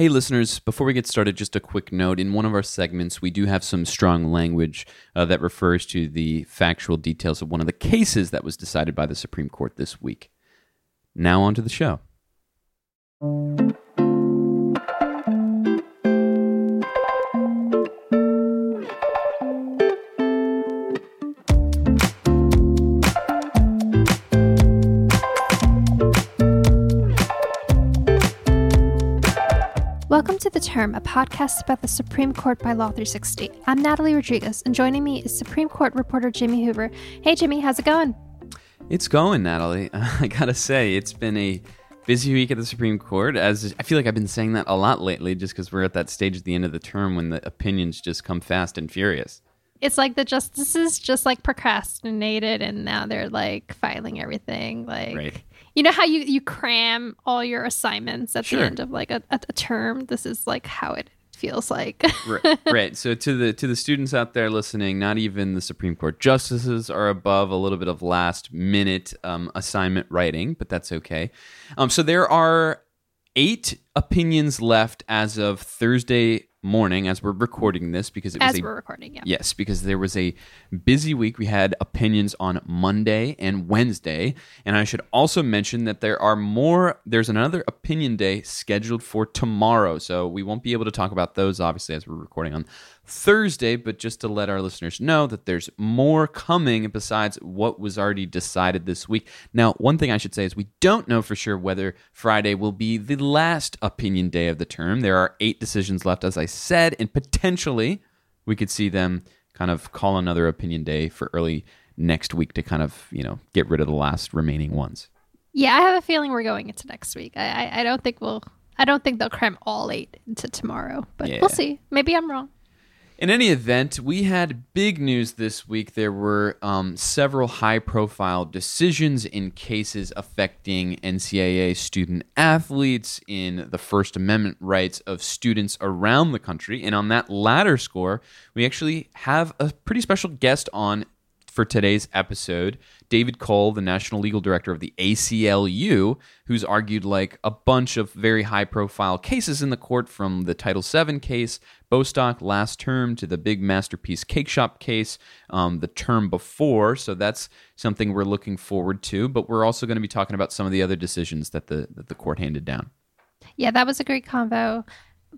Hey, listeners, before we get started, just a quick note. In one of our segments, we do have some strong language uh, that refers to the factual details of one of the cases that was decided by the Supreme Court this week. Now, on to the show. To The Term, a podcast about the Supreme Court by Law 360. I'm Natalie Rodriguez, and joining me is Supreme Court reporter Jimmy Hoover. Hey, Jimmy, how's it going? It's going, Natalie. I gotta say, it's been a busy week at the Supreme Court. As I feel like I've been saying that a lot lately, just because we're at that stage at the end of the term when the opinions just come fast and furious. It's like the justices just like procrastinated, and now they're like filing everything. Like, Right. You know how you you cram all your assignments at Sure. the end of like a, a, a term. This is like how it feels like. right, right. So to the to the students out there listening, not even the Supreme Court justices are above a little bit of last minute um, assignment writing, but that's okay. Um, so there are eight opinions left as of Thursday morning, as we're recording this, because it was As a we're recording, yeah. Yes, because there was a busy week. We had opinions on Monday and Wednesday. And I should also mention that there are more, there's another opinion day scheduled for tomorrow. So we won't be able to talk about those, obviously, as we're recording on Thursday. But just to let our listeners know that there's more coming besides what was already decided this week. Now, one thing I should say is we don't know for sure whether Friday will be the last opinion day of the term. There are eight decisions left, as I said, and potentially we could see them kind of call another opinion day for early next week to kind of you know get rid of the last remaining ones. Yeah, I have a feeling we're going into next week. I, I, I don't think we'll. I don't think they'll cram all eight into tomorrow, but Yeah. we'll see. Maybe I'm wrong. In any event, we had big news this week. There were um, several high profile decisions in cases affecting NCAA student athletes in the First Amendment rights of students around the country. And on that latter score, we actually have a pretty special guest on for today's episode, David Cole, the National Legal Director of the ACLU, who's argued like a bunch of very high profile cases in the court from the Title VII case, Bostock last term, to the big Masterpiece Cakeshop case um, the term before. So that's something we're looking forward to. But we're also going to be talking about some of the other decisions that the, that the court handed down. Yeah, that was a great convo.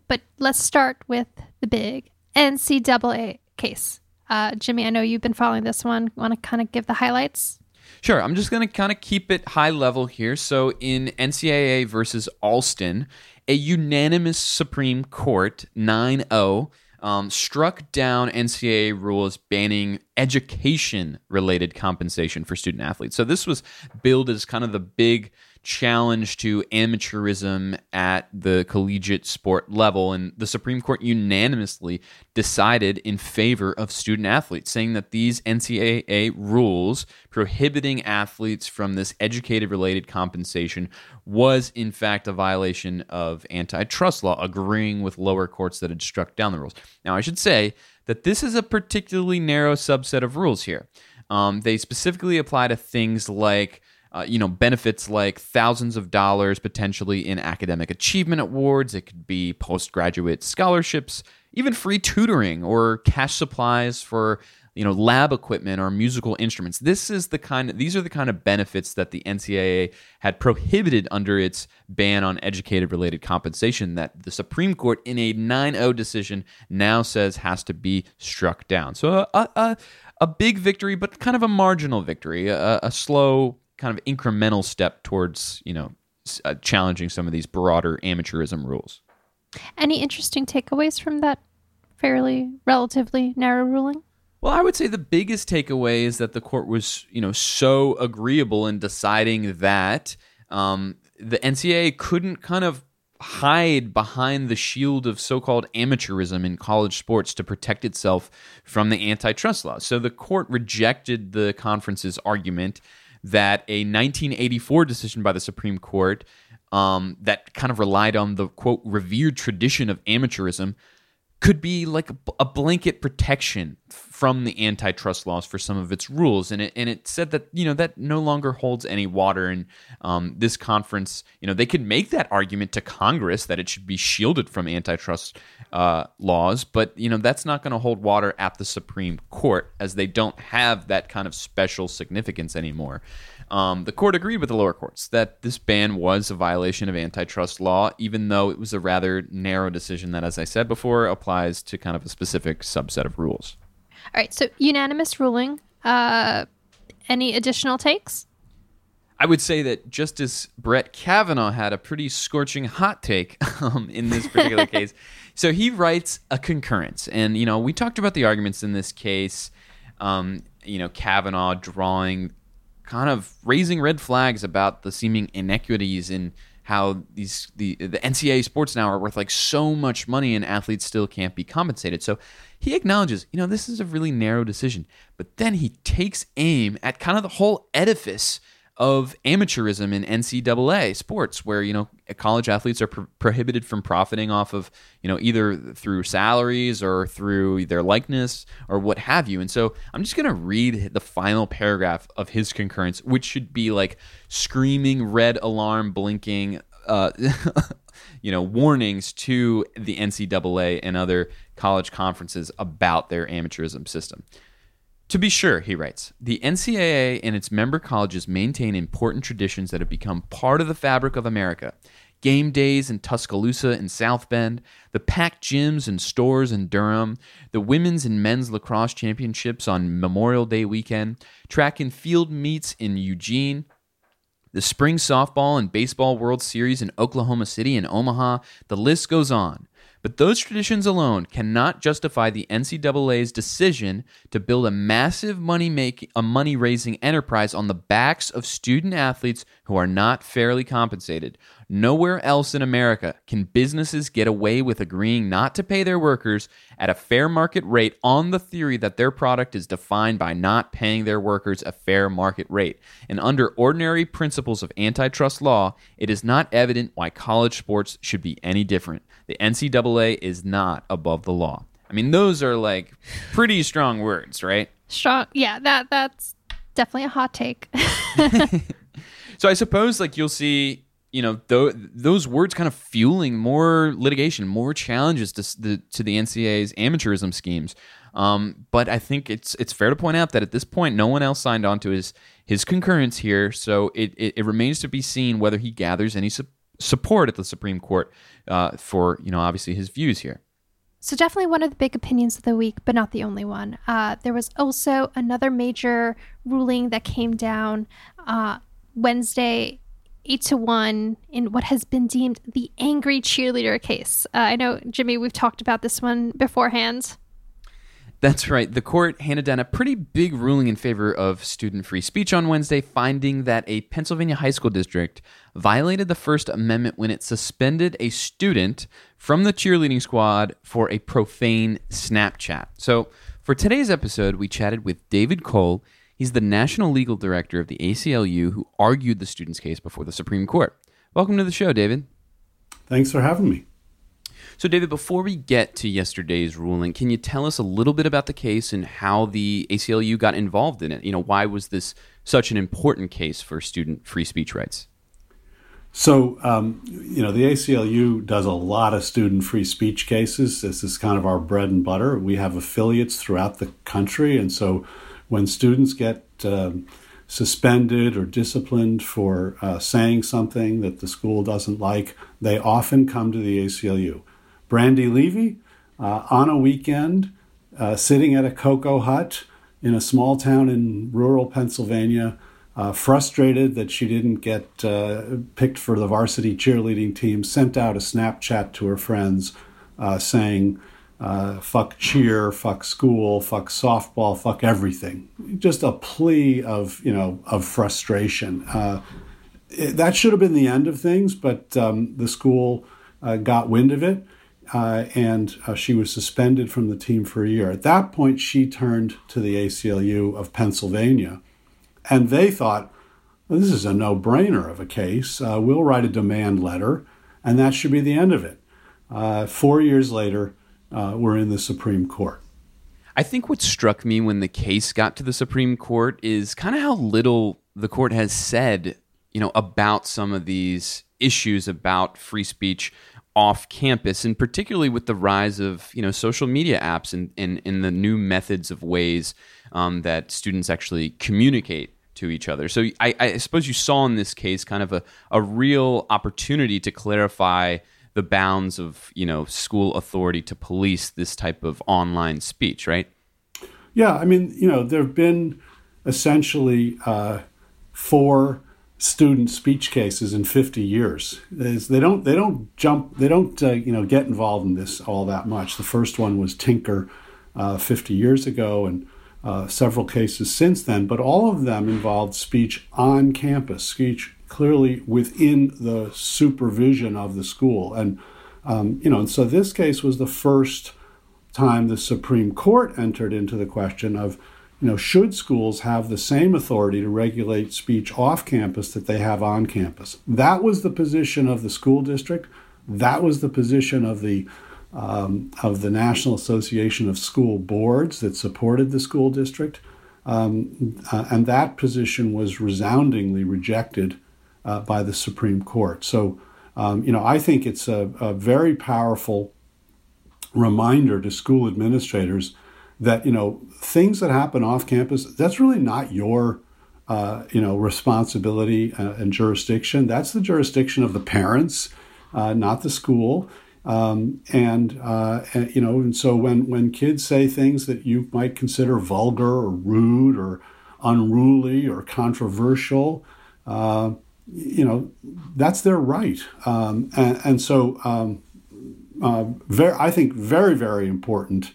But let's start with the big NCAA case. Uh, Jimmy, I know you've been following this one. Want to kind of give the highlights? Sure. I'm just going to kind of keep it high level here. So, in NCAA versus Alston, a unanimous Supreme Court 9 0 um, struck down NCAA rules banning education related compensation for student athletes. So, this was billed as kind of the big challenge to amateurism at the collegiate sport level. And the Supreme Court unanimously decided in favor of student athletes, saying that these NCAA rules prohibiting athletes from this educated related compensation was, in fact, a violation of antitrust law, agreeing with lower courts that had struck down the rules. Now, I should say that this is a particularly narrow subset of rules here. Um, they specifically apply to things like uh, you know, benefits like thousands of dollars potentially in academic achievement awards. It could be postgraduate scholarships, even free tutoring or cash supplies for you know lab equipment or musical instruments. This is the kind of these are the kind of benefits that the NCAA had prohibited under its ban on educated related compensation that the Supreme Court in a 9-0 decision now says has to be struck down. So a a, a big victory, but kind of a marginal victory, a, a slow kind of incremental step towards you know uh, challenging some of these broader amateurism rules. Any interesting takeaways from that fairly relatively narrow ruling? Well, I would say the biggest takeaway is that the court was, you know, so agreeable in deciding that um, the NCAA couldn't kind of hide behind the shield of so-called amateurism in college sports to protect itself from the antitrust law. So the court rejected the conference's argument that a 1984 decision by the Supreme Court um, that kind of relied on the quote revered tradition of amateurism could be like a, a blanket protection from the antitrust laws for some of its rules, and it and it said that you know that no longer holds any water. And um, this conference, you know, they could make that argument to Congress that it should be shielded from antitrust uh, laws, but you know that's not going to hold water at the Supreme Court as they don't have that kind of special significance anymore. Um, the court agreed with the lower courts that this ban was a violation of antitrust law, even though it was a rather narrow decision that, as I said before, applies to kind of a specific subset of rules. All right, so unanimous ruling. Uh, any additional takes? I would say that Justice Brett Kavanaugh had a pretty scorching hot take um, in this particular case. So he writes a concurrence, and you know we talked about the arguments in this case. Um, you know Kavanaugh drawing kind of raising red flags about the seeming inequities in how these the the NCAA sports now are worth like so much money and athletes still can't be compensated. So he acknowledges, you know, this is a really narrow decision, but then he takes aim at kind of the whole edifice of amateurism in NCAA sports, where you know college athletes are pro- prohibited from profiting off of you know either through salaries or through their likeness or what have you. And so I'm just gonna read the final paragraph of his concurrence, which should be like screaming red alarm blinking. Uh, you know warnings to the NCAA and other college conferences about their amateurism system. To be sure, he writes, the NCAA and its member colleges maintain important traditions that have become part of the fabric of America. Game days in Tuscaloosa and South Bend, the packed gyms and stores in Durham, the women's and men's lacrosse championships on Memorial Day weekend, track and field meets in Eugene, the spring softball and baseball World Series in Oklahoma City and Omaha, the list goes on. But those traditions alone cannot justify the NCAA's decision to build a massive money making a money raising enterprise on the backs of student athletes who are not fairly compensated. Nowhere else in America can businesses get away with agreeing not to pay their workers at a fair market rate on the theory that their product is defined by not paying their workers a fair market rate. And under ordinary principles of antitrust law, it is not evident why college sports should be any different. The NCAA is not above the law. I mean, those are like pretty strong words, right? Strong. Yeah, that that's definitely a hot take. so I suppose like you'll see, you know, th- those words kind of fueling more litigation, more challenges to the to the NCAA's amateurism schemes. Um, but I think it's it's fair to point out that at this point, no one else signed on to his his concurrence here. So it, it, it remains to be seen whether he gathers any support support at the Supreme Court uh, for, you know, obviously his views here. So, definitely one of the big opinions of the week, but not the only one. Uh, there was also another major ruling that came down uh, Wednesday, 8 to 1, in what has been deemed the angry cheerleader case. Uh, I know, Jimmy, we've talked about this one beforehand. That's right. The court handed down a pretty big ruling in favor of student free speech on Wednesday, finding that a Pennsylvania high school district violated the First Amendment when it suspended a student from the cheerleading squad for a profane Snapchat. So, for today's episode, we chatted with David Cole. He's the national legal director of the ACLU who argued the student's case before the Supreme Court. Welcome to the show, David. Thanks for having me. So, David, before we get to yesterday's ruling, can you tell us a little bit about the case and how the ACLU got involved in it? You know, why was this such an important case for student free speech rights? So, um, you know, the ACLU does a lot of student free speech cases. This is kind of our bread and butter. We have affiliates throughout the country. And so when students get um, suspended or disciplined for uh, saying something that the school doesn't like, they often come to the ACLU. Brandi Levy uh, on a weekend, uh, sitting at a cocoa hut in a small town in rural Pennsylvania, uh, frustrated that she didn't get uh, picked for the varsity cheerleading team, sent out a Snapchat to her friends uh, saying, uh, fuck cheer, fuck school, fuck softball, fuck everything. Just a plea of, you know, of frustration. It, that should have been the end of things, but um, the school got wind of it uh, and uh, she was suspended from the team for a year. At that point, she turned to the ACLU of Pennsylvania, and they thought, well, this is a no brainer of a case. Uh, we'll write a demand letter, and that should be the end of it. Uh, four years later, uh, were in the Supreme Court. I think what struck me when the case got to the Supreme Court is kind of how little the court has said, you know, about some of these issues about free speech off campus, and particularly with the rise of you know social media apps and in, in, the new methods of ways um, that students actually communicate to each other. So I, I, suppose you saw in this case kind of a, a real opportunity to clarify the bounds of you know school authority to police this type of online speech, right? Yeah, I mean, you know, there have been essentially uh, four student speech cases in 50 years. They don't they don't jump they don't uh, you know get involved in this all that much. The first one was Tinker uh, 50 years ago, and uh, several cases since then. But all of them involved speech on campus, speech clearly within the supervision of the school, and um, you know. And so this case was the first time the Supreme Court entered into the question of you know, should schools have the same authority to regulate speech off campus that they have on campus? That was the position of the school district. That was the position of the um, of the National Association of School Boards that supported the school district, um, uh, and that position was resoundingly rejected uh, by the Supreme Court. So, um, you know, I think it's a, a very powerful reminder to school administrators that you know things that happen off campus that's really not your uh, you know responsibility uh, and jurisdiction. That's the jurisdiction of the parents uh, not the school. Um, and, uh, and, you know and so when when kids say things that you might consider vulgar or rude or unruly or controversial uh, you know that's their right. Um, and, and, so um, uh, very, I think very very important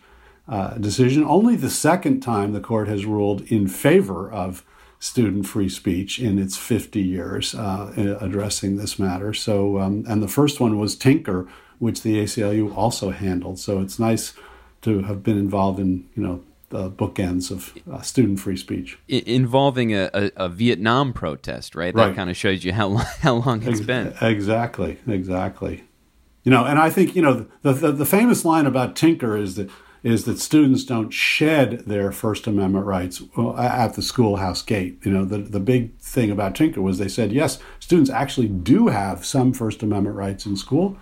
uh, decision. Only the second time the court has ruled in favor of student free speech in its 50 years uh, addressing this matter. So, um, and the first one was Tinker, which the ACLU also handled. So it's nice to have been involved in, you know, the bookends of uh, student free speech involving a, a, a, Vietnam protest, right? That right. kind of shows you how long, how long it's Ex- been. Exactly, exactly. You know, and I think you know the, the the famous line about Tinker is that is that students don't shed their First Amendment rights at the schoolhouse gate. You know, the, the big thing about Tinker was they said, yes, students actually do have some First Amendment rights in school,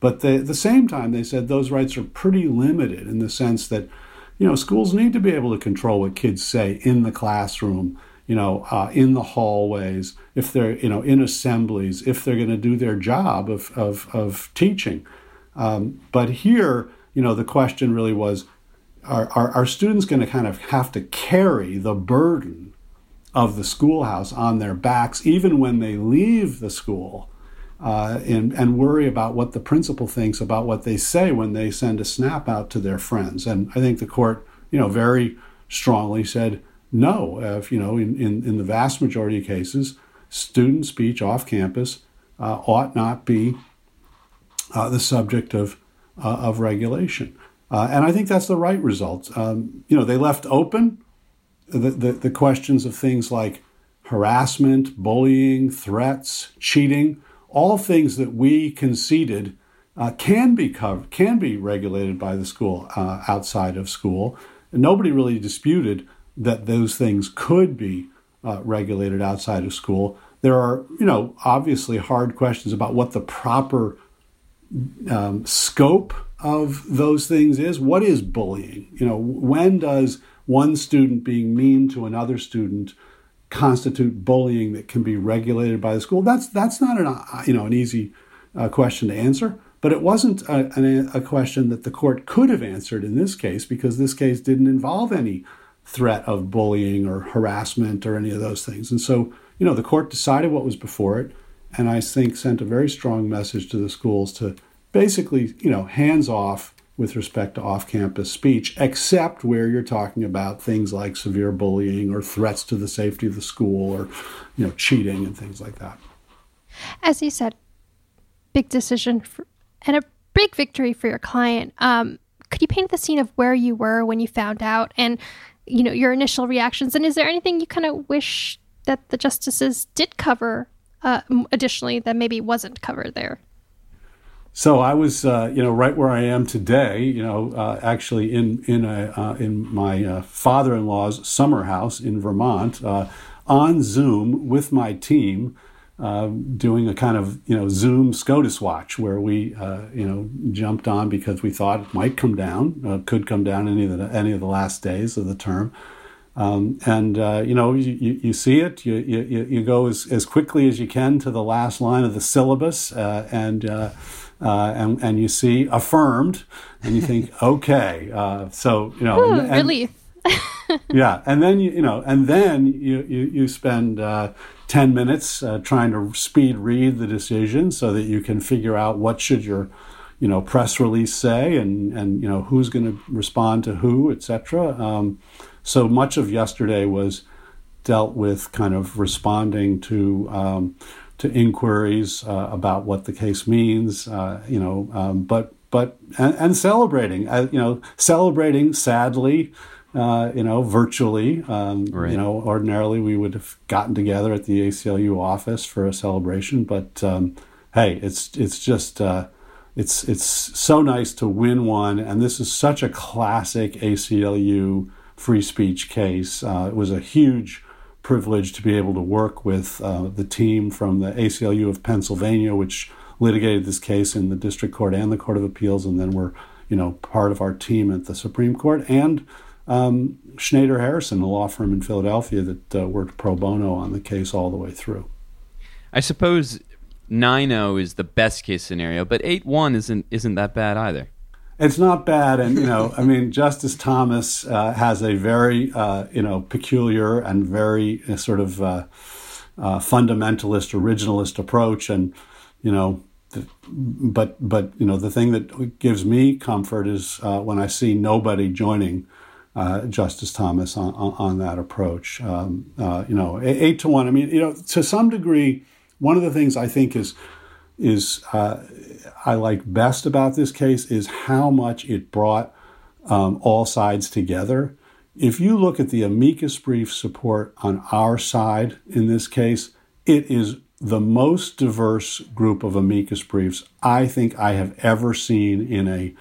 but they, at the same time, they said those rights are pretty limited in the sense that, you know, schools need to be able to control what kids say in the classroom, you know, uh, in the hallways, if they're, you know, in assemblies, if they're going to do their job of, of, of teaching. Um, but here, you know, the question really was are, are, are students going to kind of have to carry the burden of the schoolhouse on their backs, even when they leave the school, uh, and, and worry about what the principal thinks about what they say when they send a snap out to their friends? And I think the court, you know, very strongly said no. If, you know, in, in, in the vast majority of cases, student speech off campus uh, ought not be uh, the subject of uh, of regulation. Uh, and I think that's the right result. Um, you know, they left open the, the, the, questions of things like harassment, bullying, threats, cheating, all things that we conceded uh, can be covered, can be regulated by the school uh, outside of school. And nobody really disputed that those things could be uh, regulated outside of school. There are, you know, obviously hard questions about what the proper um, scope of those things is? What is bullying? You know when does one student being mean to another student constitute bullying that can be regulated by the school? That's that's not an uh, you know an easy uh, question to answer but it wasn't a, a, question that the court could have answered in this case because this case didn't involve any threat of bullying or harassment or any of those things. And so you know the court decided what was before it and I think sent a very strong message to the schools to basically, you know, hands off with respect to off campus speech, except where you're talking about things like severe bullying or threats to the safety of the school or, you know, cheating and things like that. As you said, big decision for, and a big victory for your client. Um, could you paint the scene of where you were when you found out and, you know, your initial reactions? And is there anything you kind of wish that the justices did cover uh, additionally that maybe wasn't covered there? So I was, uh, you know, right where I am today. You know, uh, actually in in a uh, in my uh, father-in-law's summer house in Vermont, uh, on Zoom with my team, doing a kind of you know Zoom SCOTUS watch where we you know jumped on because we thought it might come down, could come down any of the any of the last days of the term. Um, and uh, you know you, you, see it you, you, you go as, as quickly as you can to the last line of the syllabus uh, and uh, uh, and and you see affirmed, and you think, okay, uh, so you know, Ooh, and, and, relief. yeah, and then you you know, and then you you, you spend uh, ten minutes uh, trying to speed read the decision so that you can figure out what should your you know press release say and and you know who's going to respond to who, etc. Um, so much of yesterday was dealt with kind of responding to. Um, to inquiries uh, about what the case means, uh, you know, um, but but and, and celebrating, uh, you know, celebrating sadly, uh, you know, virtually. Um, right. You know, ordinarily we would have gotten together at the ACLU office for a celebration, but um, hey, it's it's just uh, it's it's so nice to win one, and this is such a classic ACLU free speech case. Uh, it was a huge privilege to be able to work with uh, the team from the ACLU of Pennsylvania, which litigated this case in the district court and the court of appeals, and then were you know part of our team at the Supreme Court, and um, Schnader Harrison, the law firm in Philadelphia that uh, worked pro bono on the case all the way through. I suppose 9-0 is the best case scenario, but 8-1 isn't isn't that bad either. It's not bad, and you know, I mean, Justice Thomas uh, has a very, uh, you know, peculiar and very uh, sort of uh, uh, fundamentalist, originalist approach, and you know, but but you know, the thing that gives me comfort is uh, when I see nobody joining Justice Thomas on, on, on that approach. Um, you know, eight to one. I mean, you know, to some degree, one of the things I think is is I like best about this case is how much it brought um, all sides together. If you look at the amicus brief support on our side in this case, it is the most diverse group of amicus briefs I think I have ever seen in a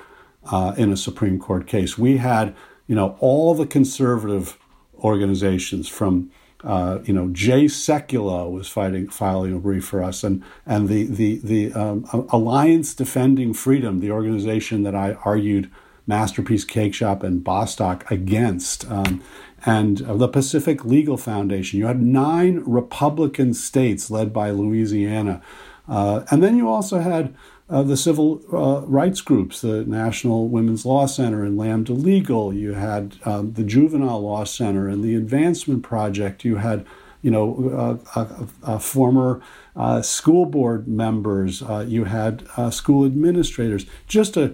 uh, in a Supreme Court case. We had, you know, all the conservative organizations from uh, you know, Jay Sekulow was fighting, filing a brief for us, and and the the the um, Alliance Defending Freedom, the organization that I argued Masterpiece Cakeshop and Bostock against, um, and uh, the Pacific Legal Foundation. You had nine Republican states led by Louisiana, uh, and then you also had uh, the civil uh, rights groups, the National Women's Law Center and Lambda Legal. You had um, the Juvenile Law Center and the Advancement Project. You had, you know, uh, former uh, school board members. Uh, you had uh, school administrators. Just a,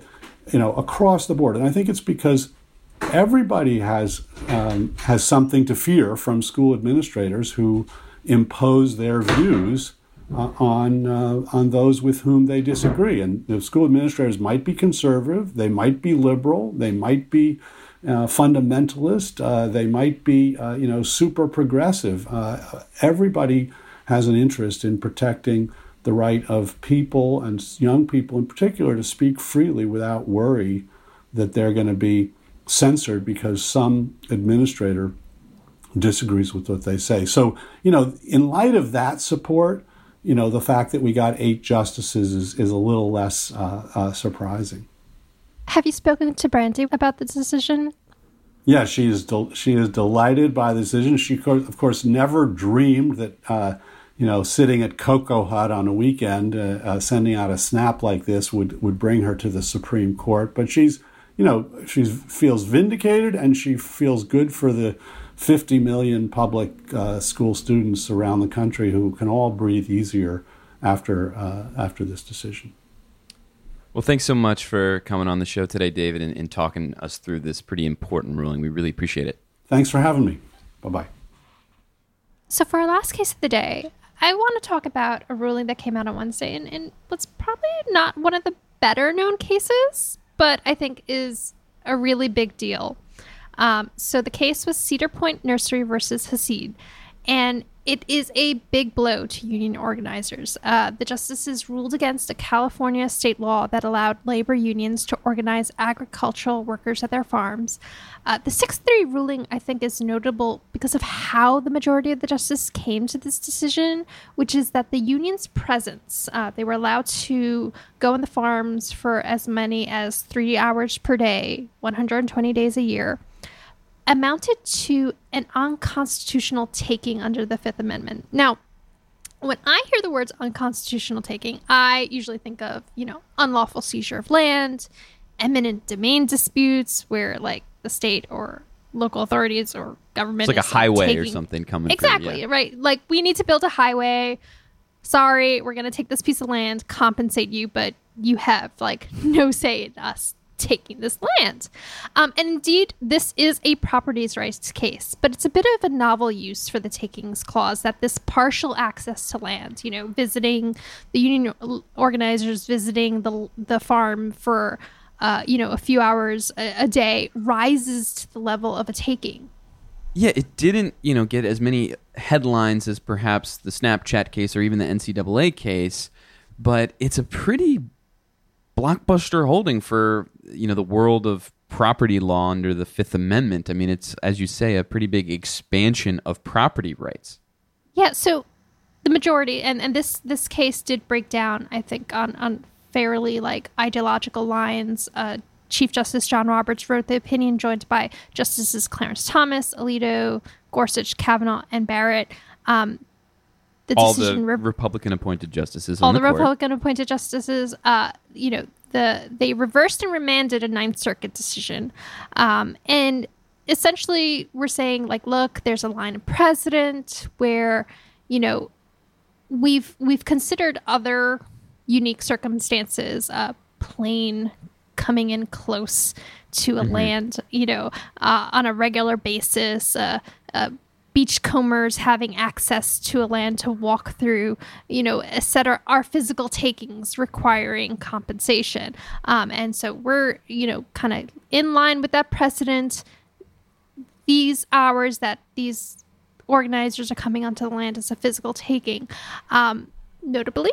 you know, across the board. And I think it's because everybody has um, has something to fear from school administrators who impose their views uh, on uh, on those with whom they disagree. And the school administrators might be conservative, they might be liberal, they might be uh, fundamentalist, uh, they might be uh, you know super progressive. Uh, everybody has an interest in protecting the right of people and young people in particular to speak freely without worry that they're going to be censored because some administrator disagrees with what they say. So, you know, in light of that support, you know, the fact that we got eight justices is, is a little less uh, uh, surprising. Have you spoken to Brandi about the decision? Yeah, she is. Del- she is delighted by the decision. She, of course, never dreamed that uh, you know sitting at Cocoa Hut on a weekend, uh, uh, sending out a snap like this would would bring her to the Supreme Court. But she's, you know, she feels vindicated and she feels good for the 50 million public uh, school students around the country who can all breathe easier after uh, after this decision. Well, thanks so much for coming on the show today, David, and, and talking us through this pretty important ruling. We really appreciate it. Thanks for having me. Bye bye. So, for our last case of the day, I want to talk about a ruling that came out on Wednesday, and, and what's probably not one of the better known cases, but I think is a really big deal. Um, so the case was Cedar Point Nursery versus Hassid. and it is a big blow to union organizers. Uh, the justices ruled against a California state law that allowed labor unions to organize agricultural workers at their farms. Uh, the 6 3 ruling, I think, is notable because of how the majority of the justices came to this decision, which is that the union's presence, uh, they were allowed to go on the farms for as many as three hours per day, 120 days a year amounted to an unconstitutional taking under the Fifth Amendment. Now, when I hear the words unconstitutional taking, I usually think of, you know, unlawful seizure of land, eminent domain disputes where like the state or local authorities or government It's like a highway or something coming Exactly, through. yeah. right. Like we need to build a highway. Sorry, we're going to take this piece of land, compensate you, but you have like no say in us taking this land. Um, and indeed, this is a properties rights case, but it's a bit of a novel use for the takings clause that this partial access to land, you know, visiting the union organizers, visiting the the farm for. Uh, you know, a few hours a, a day rises to the level of a taking. Yeah, it didn't, you know, get as many headlines as perhaps the Snapchat case or even the NCAA case, but it's a pretty blockbuster holding for, you know, the world of property law under the Fifth Amendment. I mean, it's as you say, a pretty big expansion of property rights. Yeah, so the majority and, and this this case did break down, I think, on, on fairly like ideological lines. Uh, Chief Justice John Roberts wrote the opinion joined by Justices Clarence Thomas, Alito, Gorsuch, Kavanaugh, and Barrett. Um, the All the decision re- Republican appointed justices all on the, the. Republican appointed justices, uh, you know, the they reversed and remanded a Ninth Circuit decision, um, and essentially we're saying like, look, there's a line of precedent where, you know, we've we've considered other unique circumstances, a plane coming in close to a land, you know, uh, on a regular basis, uh, uh, beachcombers having access to a land to walk through, you know, et cetera, are physical takings requiring compensation. Um, and so we're, you know, kind of in line with that precedent. These hours that these organizers are coming onto the land as a physical taking. Um, notably,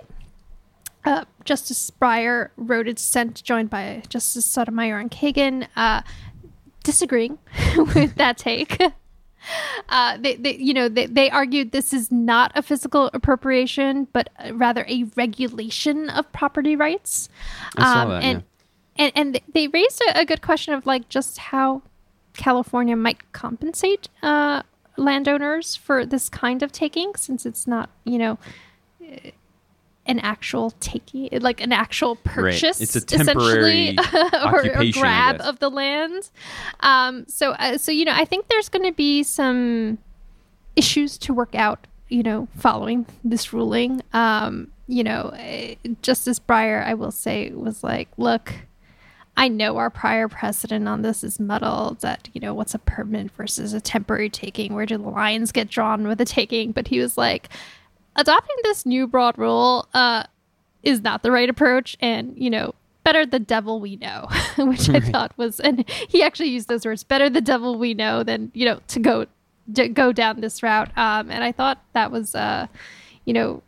uh, Justice Breyer wrote a dissent joined by Justice Sotomayor and Kagan, uh, disagreeing with that take. Uh, they, they, you know, they, they argued this is not a physical appropriation, but uh, rather a regulation of property rights. I saw that, and, and and they raised a, a good question of like just how California might compensate uh, landowners for this kind of taking, since it's not, you know, an actual taking, like an actual purchase. It's a temporary essentially, or, I grab of the land. Um, so, uh, so you know, I think there's going to be some issues to work out. You know, following this ruling. Um, you know, uh, Justice Breyer, I will say, was like, look. I know our prior precedent on this is muddled that, you know, what's a permanent versus a temporary taking? Where do the lines get drawn with a taking? But he was like, adopting this new broad rule uh, is not the right approach. And, you know, better the devil we know, which I thought was, and he actually used those words, better the devil we know than, you know, to go, to go down this route. Um, and I thought that was, uh, you know,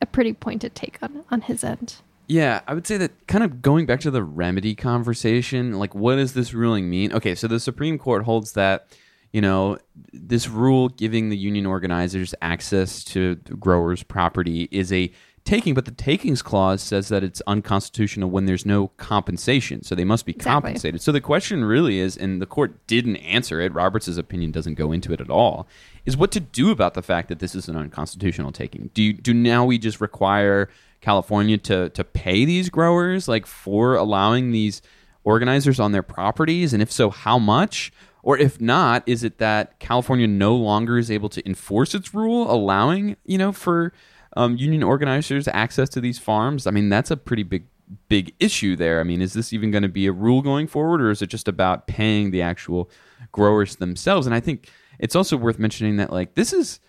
a pretty pointed take on, on his end. Yeah, I would say that kind of going back to the remedy conversation, like what does this ruling mean? Okay, so the Supreme Court holds that, you know, this rule giving the union organizers access to growers' property is a taking, but the takings clause says that it's unconstitutional when there's no compensation. So they must be Exactly. compensated. So the question really is, and the court didn't answer it, Roberts' opinion doesn't go into it at all, is what to do about the fact that this is an unconstitutional taking. Do you, do now we just require California to to pay these growers like for allowing these organizers on their properties and if so how much or if not is it that California no longer is able to enforce its rule allowing you know for um, union organizers access to these farms? I mean that's a pretty big big issue there. I mean is this even going to be a rule going forward or is it just about paying the actual growers themselves? And I think it's also worth mentioning that like this is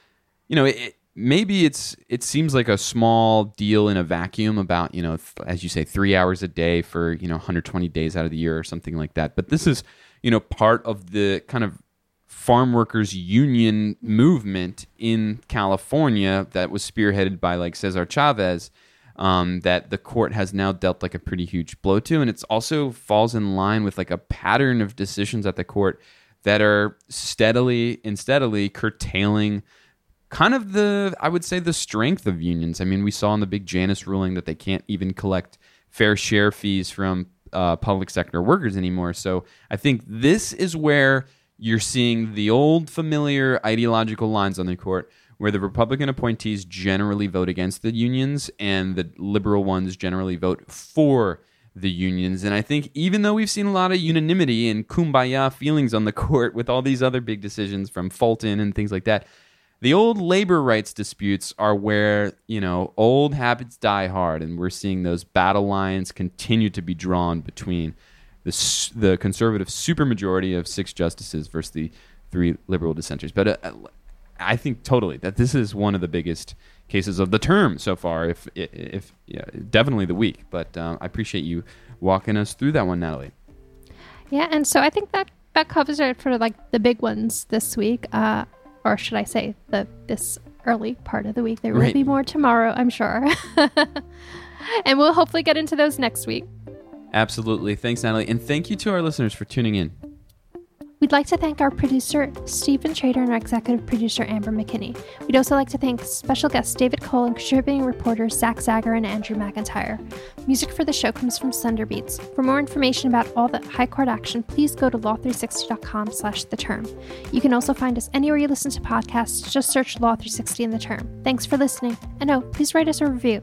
you know, it, maybe it's it seems like a small deal in a vacuum about you know, as you say, three hours a day for you know 120 days out of the year or something like that. But this is you know part of the kind of farm workers union movement in California that was spearheaded by like Cesar Chavez um, that the court has now dealt like a pretty huge blow to, and it's also falls in line with like a pattern of decisions at the court that are steadily and steadily curtailing kind of the I would say the strength of unions. I mean, we saw in the big Janus ruling that they can't even collect fair share fees from uh, public sector workers anymore. So I think this is where you're seeing the old familiar ideological lines on the court where the Republican appointees generally vote against the unions and the liberal ones generally vote for the unions. And I think even though we've seen a lot of unanimity and kumbaya feelings on the court with all these other big decisions from Fulton and things like that, the old labor rights disputes are where, you know, old habits die hard. And we're seeing those battle lines continue to be drawn between the, the conservative supermajority of six justices versus the three liberal dissenters. But uh, I think totally that this is one of the biggest cases of the term so far. If if yeah, definitely the week. But uh, I appreciate you walking us through that one, Natalie. Yeah, and so I think that that covers it for like the big ones this week, uh, or should I say the this early part of the week. There will right. be more tomorrow, I'm sure, and we'll hopefully get into those next week. Absolutely. Thanks, Natalie, and thank you to our listeners for tuning in. We'd like to thank our producer, Stephen Trader, and our executive producer, Amber McKinney. We'd also like to thank special guests David Cole and contributing reporters Zach Zager and Andrew McIntyre. Music for the show comes from Sunderbeats. For more information about all the high court action, please go to law360.com slash the term. You can also find us anywhere you listen to podcasts. Just search Law 360 in the term. Thanks for listening. And oh, please write us a review.